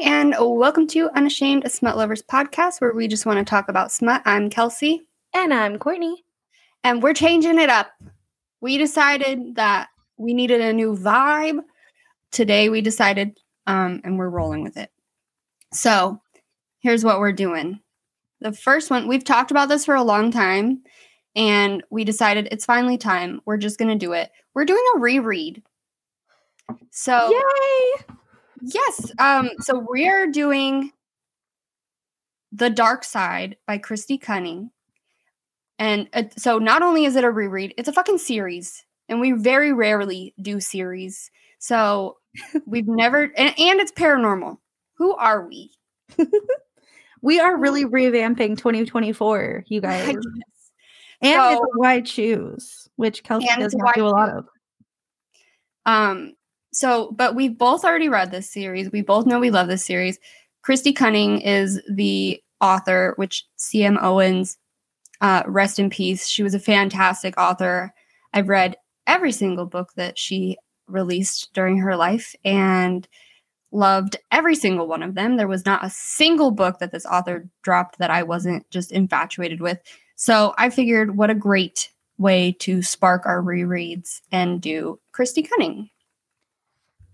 and welcome to Unashamed Smut Lovers podcast, where we just want to talk about smut. I'm Kelsey. And I'm Courtney. And we're changing it up. We decided that we needed a new vibe. Today we decided, um, and we're rolling with it. So here's what we're doing. The first one, we've talked about this for a long time, and we decided it's finally time. We're just going to do it. We're doing a reread. So, yay! Yes. Um, so we are doing The Dark Side by Kristy Cunning. And uh, so not only is it a reread, it's a fucking series. And we very rarely do series. So we've never, and, and it's paranormal. Who are we? we are really revamping 2024, you guys. And so, it's why choose, which Kelsey does not do a lot of. Um, so, but we've both already read this series. We both know we love this series. Kristy Cunning is the author, which C.M. Owens, uh, rest in peace. She was a fantastic author. I've read every single book that she released during her life and loved every single one of them. There was not a single book that this author dropped that I wasn't just infatuated with. So I figured what a great way to spark our rereads and do Kristy Cunning.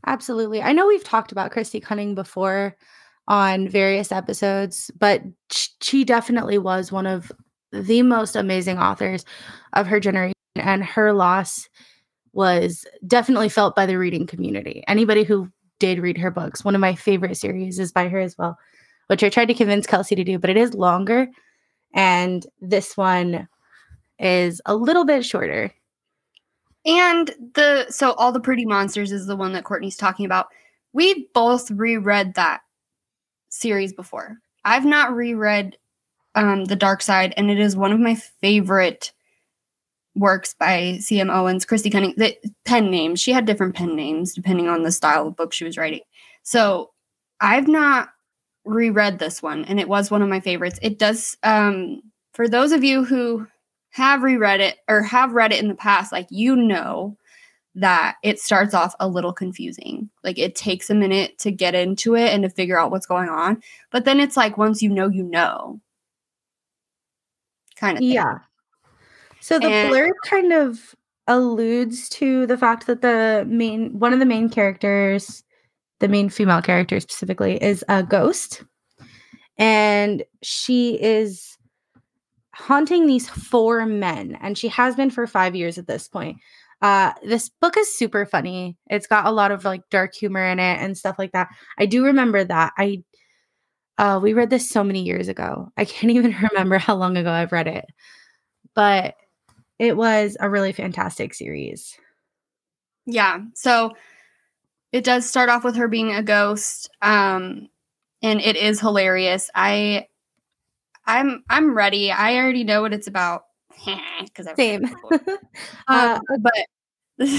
Absolutely. I know we've talked about Kristy Cunning before on various episodes, but she definitely was one of the most amazing authors of her generation, and her loss was definitely felt by the reading community. Anybody who did read her books, one of my favorite series is by her as well, which I tried to convince Kelsey to do, but it is longer. And this one is a little bit shorter. And the so all the pretty monsters is the one that Courtney's talking about. We both reread that series before. I've not reread um, The Dark Side, and it is one of my favorite works by C.M. Owens, Kristy Cunning. The pen names she had different pen names depending on the style of book she was writing. So I've not reread this one, and it was one of my favorites. It does. Um, for those of you who have reread it or have read it in the past, like you know that it starts off a little confusing. Like it takes a minute to get into it and to figure out what's going on. But then it's like once you know, you know. Kind of. Thing. Yeah. So the and, blurb kind of alludes to the fact that the main one of the main characters, the main female character specifically, is a ghost. And she is haunting these four men, and she has been for five years at this point. Uh, this book is super funny. It's got a lot of like dark humor in it and stuff like that. I do remember that. I uh, we read this so many years ago. I can't even remember how long ago I've read it, but it was a really fantastic series. Yeah. So it does start off with her being a ghost. Um, and it is hilarious. I I'm I'm ready. I already know what it's about because same. uh, but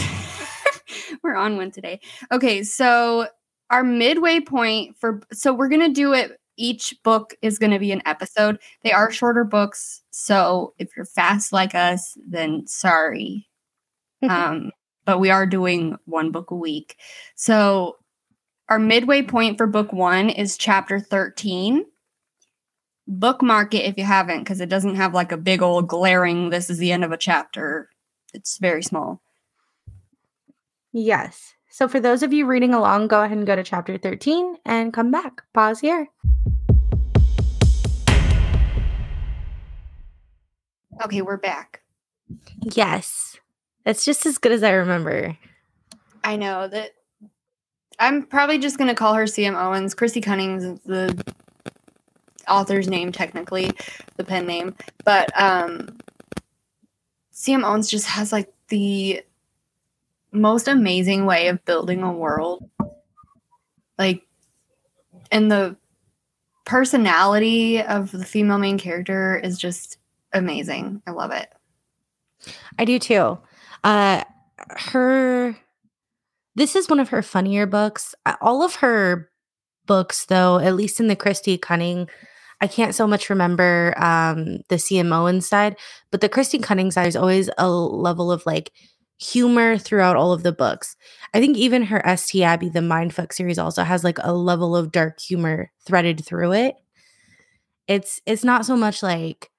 we're on one today. Okay, so our midway point for so we're gonna do it. Each book is going to be an episode. They are shorter books, so if you're fast like us, then sorry. um, but we are doing one book a week. So our midway point for book one is chapter 13 bookmark it if you haven't because it doesn't have like a big old glaring this is the end of a chapter. It's very small. Yes. So for those of you reading along go ahead and go to chapter 13 and come back. Pause here. Okay we're back. Yes. It's just as good as i remember. I know that i'm probably just going to call her cm owens. Kristy Cunning's the author's name technically, the pen name, but um CM Owens just has like the most amazing way of building a world. Like and the personality of the female main character is just amazing. I love it. I do too. Uh her this is one of her funnier books. All of her books though, at least in the Kristy Cunning I can't so much remember um, the CM Owens side, but the Kristy Cunning side is always a level of like humor throughout all of the books. I think even her ST Abby, the Mindfuck series, also has like a level of dark humor threaded through it. It's it's not so much like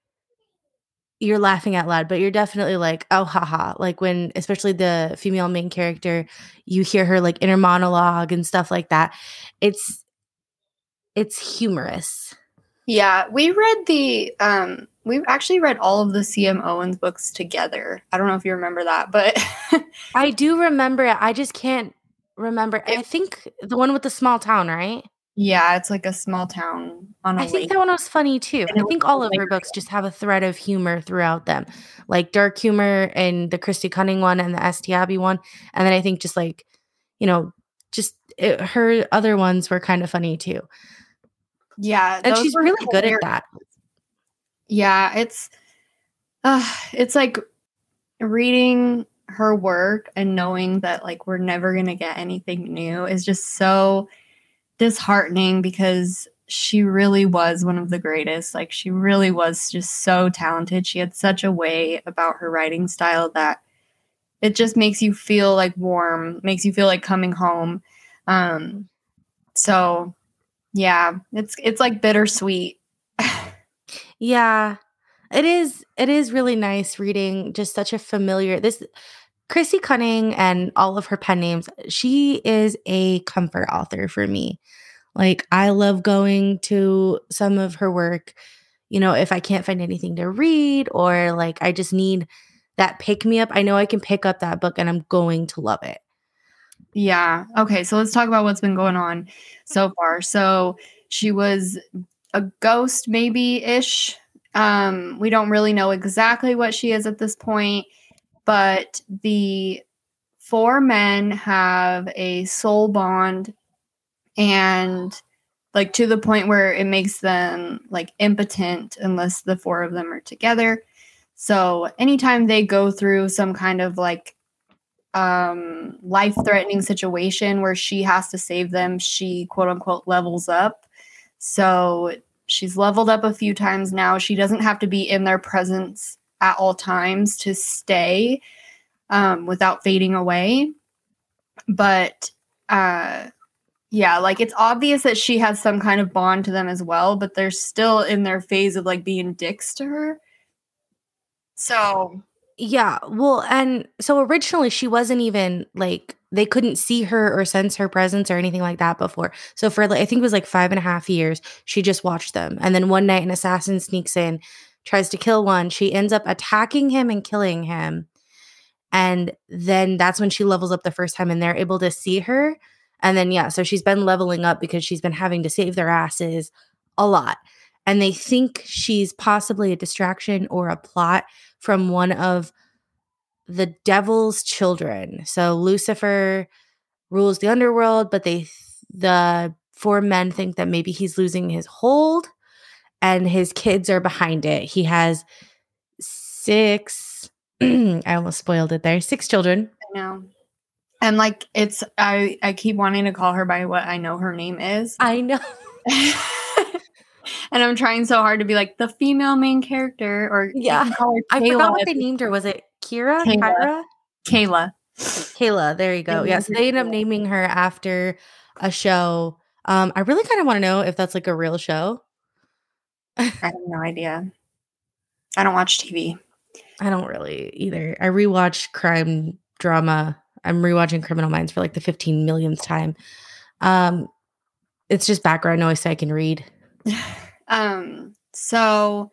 you're laughing out loud, but you're definitely like, oh haha. Like when especially the female main character, you hear her like inner monologue and stuff like that. It's it's humorous. Yeah, we read the um we actually read all of the CM Owens books together. I don't know if you remember that, but I do remember it. I just can't remember. It, I think the one with the small town, right? Yeah, it's like a small town on a I lake. think that one was funny too. And I think all of her books just have a thread of humor throughout them, like dark humor and the Kristy Cunning one and the ST Abby one, and then I think just like you know, just it, her other ones were kind of funny too, Yeah, and she's really good at that. Yeah, it's uh it's like reading her work and knowing that like we're never going to get anything new is just so disheartening because she really was one of the greatest. Like she really was just so talented. She had such a way about her writing style that it just makes you feel like warm, makes you feel like coming home. Um so yeah, it's it's like bittersweet. Yeah, it is. It is really nice reading just such a familiar this. Kristy Cunning and all of her pen names. She is a comfort author for me. Like I love going to some of her work. You know, if I can't find anything to read or like I just need that pick me up, I know I can pick up that book and I'm going to love it. Yeah. Okay. So let's talk about what's been going on so far. So she was a ghost, maybe ish. Um, we don't really know exactly what she is at this point, but the four men have a soul bond and like to the point where it makes them like impotent unless the four of them are together. So anytime they go through some kind of like um life threatening situation where she has to save them she quote unquote levels up. So she's leveled up a few times now. She doesn't have to be in their presence at all times to stay um without fading away. But uh yeah like it's obvious that she has some kind of bond to them as well but they're still in their phase of like being dicks to her. So Yeah, well, and so originally she wasn't even like they couldn't see her or sense her presence or anything like that before. So for like I think it was like five and a half years, she just watched them. And then one night an assassin sneaks in, tries to kill one. She ends up attacking him and killing him. And then that's when she levels up the first time and they're able to see her. And then yeah, so she's been leveling up because she's been having to save their asses a lot. And they think she's possibly a distraction or a plot from one of the devil's children. So Lucifer rules the underworld, but they the four men think that maybe he's losing his hold and his kids are behind it. He has six I almost spoiled it there. Six children. I know. And like it's I I keep wanting to call her by what I know her name is. I know. and I'm trying so hard to be like the female main character or Yeah. can call her I forgot what they named her. Was it Kira? Kayla. Kyra? Kayla. Kayla. There you go. They Yeah. So they end up naming her after a show. Um, I really kind of want to know if that's like a real show. I have no idea. I don't watch TV. I don't really either. I rewatch crime drama. I'm rewatching Criminal Minds for like the 15 millionth time. Um, it's just background noise so I can read. um so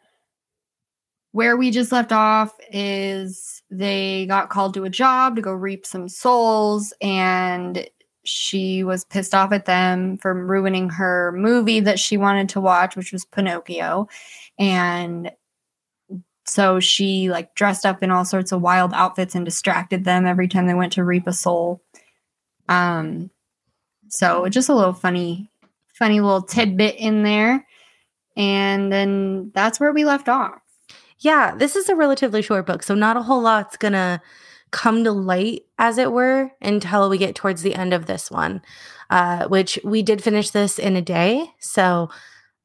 where we just left off is they got called to a job to go reap some souls and she was pissed off at them for ruining her movie that she wanted to watch which was Pinocchio. And so she like dressed up in all sorts of wild outfits and distracted them every time they went to reap a soul. Um so just a little funny funny little tidbit in there and then that's where we left off. Yeah, this is a relatively short book, so not a whole lot's gonna come to light, as it were, until we get towards the end of this one. Uh, which we did finish this in a day, so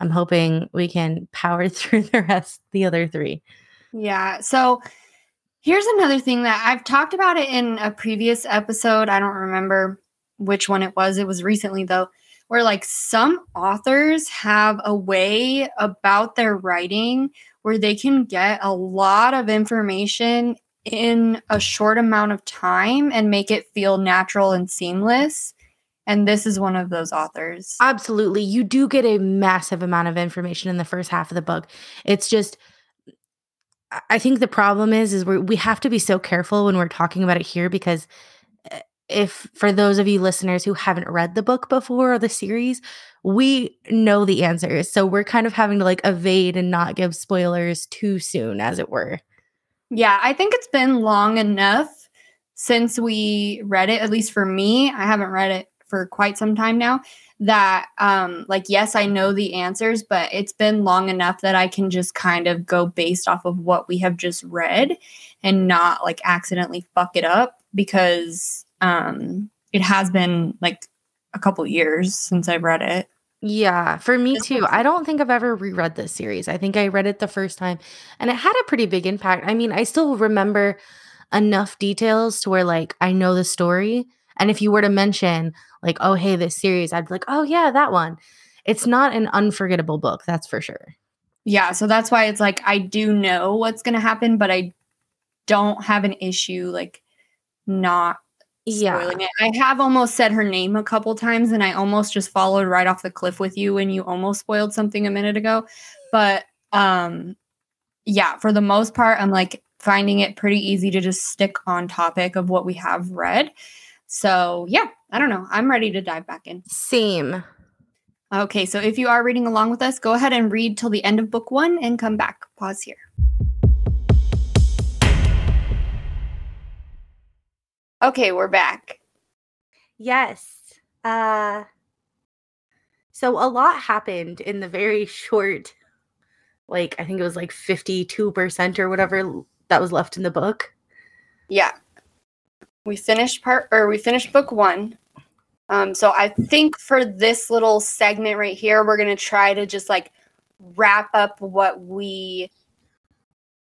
I'm hoping we can power through the rest, the other three. Yeah. So Here's another thing that I've talked about it in a previous episode. I don't remember which one it was. It was recently though, where like some authors have a way about their writing where they can get a lot of information in a short amount of time and make it feel natural and seamless. And this is one of those authors. Absolutely. You do get a massive amount of information in the first half of the book. It's just I think the problem is is we we have to be so careful when we're talking about it here because eh, if for those of you listeners who haven't read the book before or the series, we know the answers. So we're kind of having to like evade and not give spoilers too soon as it were. Yeah, I think it's been long enough since we read it, at least for me. I haven't read it for quite some time now that um like yes i know the answers but it's been long enough that i can just kind of go based off of what we have just read and not like accidentally fuck it up because um it has been like a couple years since i've read it yeah, for me too. I don't think I've ever reread this series. I think I read it the first time and it had a pretty big impact. I mean, I still remember enough details to where like I know the story. And if you were to mention like, oh hey, this series, I'd be like, oh yeah, that one. It's not an unforgettable book, that's for sure. Yeah, so that's why it's like I do know what's gonna happen, but I don't have an issue like not yeah. it. I have almost said her name a couple times and I almost just followed right off the cliff with you when you almost spoiled something a minute ago. But um yeah, for the most part, I'm like finding it pretty easy to just stick on topic of what we have read. So yeah, I don't know. I'm ready to dive back in. Same. Okay, so if you are reading along with us, go ahead and read till the end of book one and come back. Pause here. Okay, we're back. Yes. Uh so a lot happened in the very short like I think it was like 52% or whatever that was left in the book. Yeah. We finished part or we finished book 1. Um so I think for this little segment right here we're going to try to just like wrap up what we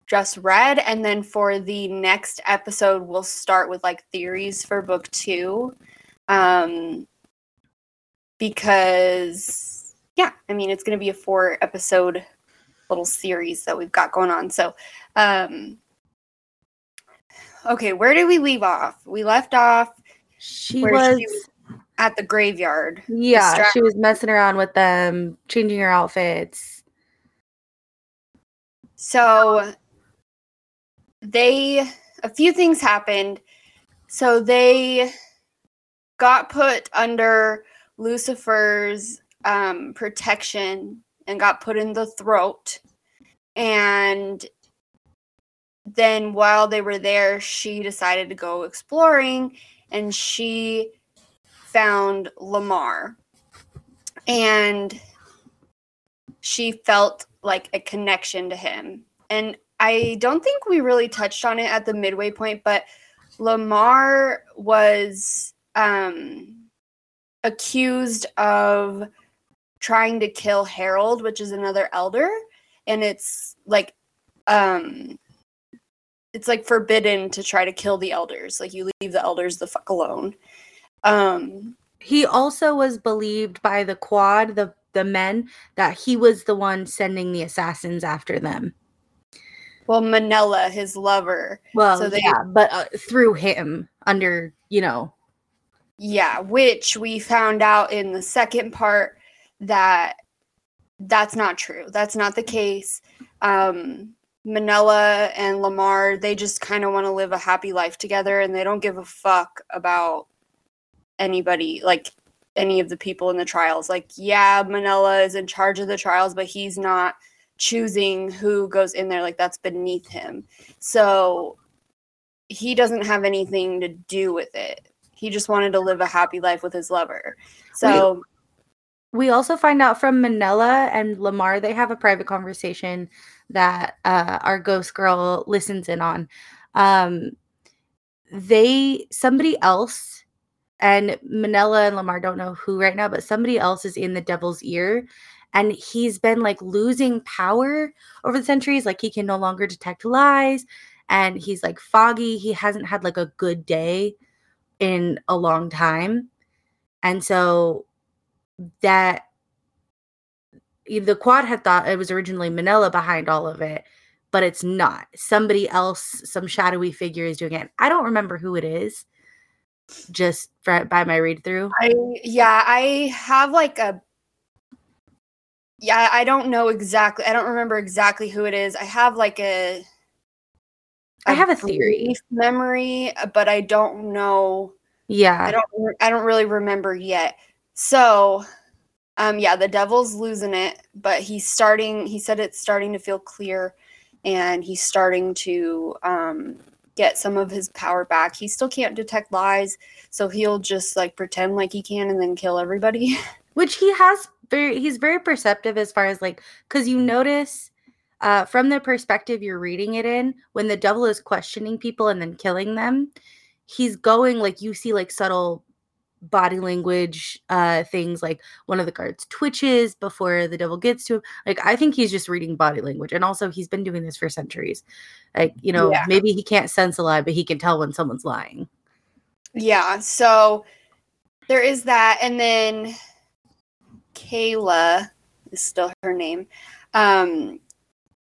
just read. And then for the next episode, we'll start with like theories for book two. Um, because, yeah, I mean, it's going to be a four episode little series that we've got going on. So, um, okay, where did we leave off? We left off. She was, she was at the graveyard. Yeah, she was messing around with them, changing her outfits. So they a few things happened. So they got put under Lucifer's um, protection and got put in the throat. And then while they were there, she decided to go exploring and she found Lamar. And she felt like a connection to him. And I don't think we really touched on it at the midway point, but Lamar was um, accused of trying to kill Harold, which is another elder, and it's like um it's like forbidden to try to kill the elders. Like you leave the elders the fuck alone. Um he also was believed by the quad, the the men, that he was the one sending the assassins after them. Well, Manella, his lover. Well, so they, yeah, but uh, through him, under you know. Yeah, which we found out in the second part that that's not true. That's not the case. Um, Manella and Lamar, they just kind of want to live a happy life together, and they don't give a fuck about anybody, like any of the people in the trials. Like, yeah, Manella is in charge of the trials, but he's not choosing who goes in there like that's beneath him. So he doesn't have anything to do with it. He just wanted to live a happy life with his lover. So we, we also find out from manella and lamar they have a private conversation that uh, our ghost girl listens in on. Um, they somebody else and manella and lamar don't know who right now but somebody else is in the devil's ear and he's been like losing power over the centuries like he can no longer detect lies and he's like foggy. He hasn't had like a good day in a long time. And so that the quad had thought it was originally Minella behind all of it, but it's not. Somebody else, some shadowy figure is doing it. I don't remember who it is. Just by my read through. I yeah, I have like a yeah, I don't know exactly. I don't remember exactly who it is. I have like a I have a theory memory, but I don't know. Yeah. I don't I don't really remember yet. So, um yeah, the devil's losing it, but he's starting he said it's starting to feel clear and he's starting to um get some of his power back. He still can't detect lies, so he'll just like pretend like he can and then kill everybody. Which he has very he's very perceptive as far as like cuz you notice uh, from the perspective you're reading it in, when the devil is questioning people and then killing them, he's going like you see like subtle body language uh things like one of the guards twitches before the devil gets to him like i think he's just reading body language and also he's been doing this for centuries like you know yeah. maybe he can't sense a lie but he can tell when someone's lying yeah so there is that and then kayla is still her name um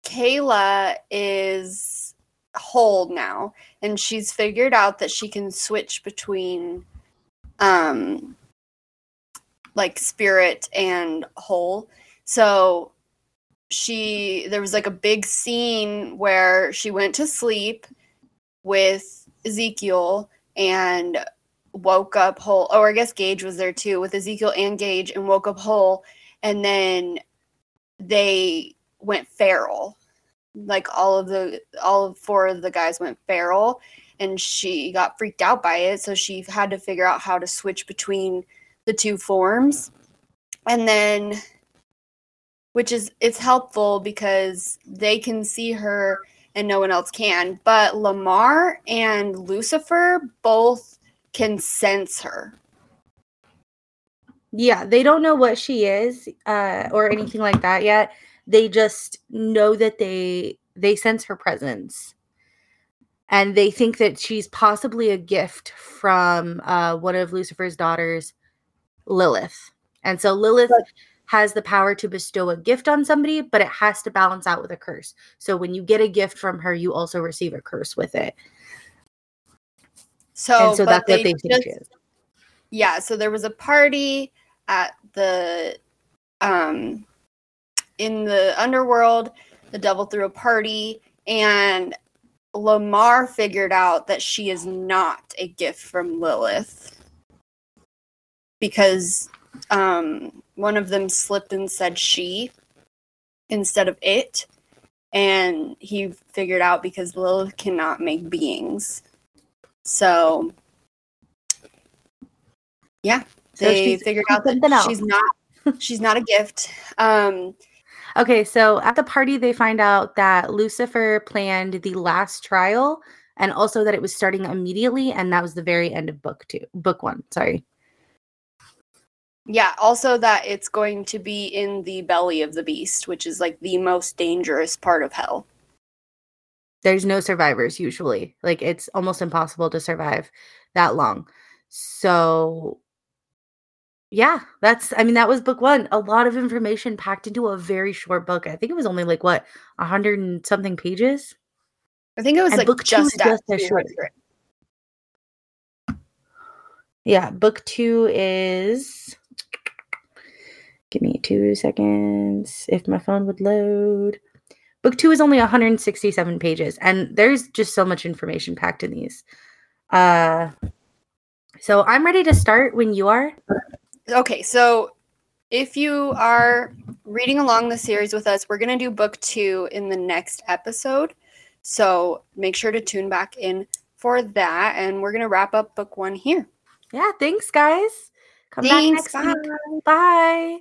Kayla is whole now, and she's figured out that she can switch between um like spirit and whole. So she there was like a big scene where she went to sleep with Ezekiel and woke up whole. Oh, I guess Gage was there too with Ezekiel and Gage and woke up whole. And then they went feral. Like all of the all four of the guys went feral and she got freaked out by it, so she had to figure out how to switch between the two forms. And then which is it's helpful because they can see her and no one else can. But Lamar and Lucifer both can sense her. Yeah, they don't know what she is uh, or anything like that yet. They just know that they they sense her presence. And they think that she's possibly a gift from uh, one of lucifer's daughters lilith. And so lilith but, has the power to bestow a gift on somebody but it has to balance out with a curse. So when you get a gift from her you also receive a curse with it so, and so that's what they just, yeah so there was a party at the um in the underworld, the devil threw a party, and Lamar figured out that she is not a gift from Lilith because um, one of them slipped and said she instead of it. And he figured out because Lilith cannot make beings. So, yeah, they so figured out that she's not she's not a gift. Um, Okay, so at the party, they find out that Lucifer planned the last trial and also that it was starting immediately. And that was the very end of book two, book one. Sorry. Yeah, also that it's going to be in the belly of the beast, which is like the most dangerous part of hell. There's no survivors usually. Like it's almost impossible to survive that long. So yeah, that's I mean that was book 1. A lot of information packed into a very short book. I think it was only like what, a 100 and something pages? I think it was and like book just, just as short. Yeah, book 2 is Give me 2 seconds if my phone would load. Book 2 is only 167 pages and there's just so much information packed in these. Uh so I'm ready to start when you are okay, so if you are reading along the series with us, we're going to do book two in the next episode. So make sure to tune back in for that. And we're going to wrap up book one here. Yeah, thanks, guys. Come thanks, back next bye. week. Bye.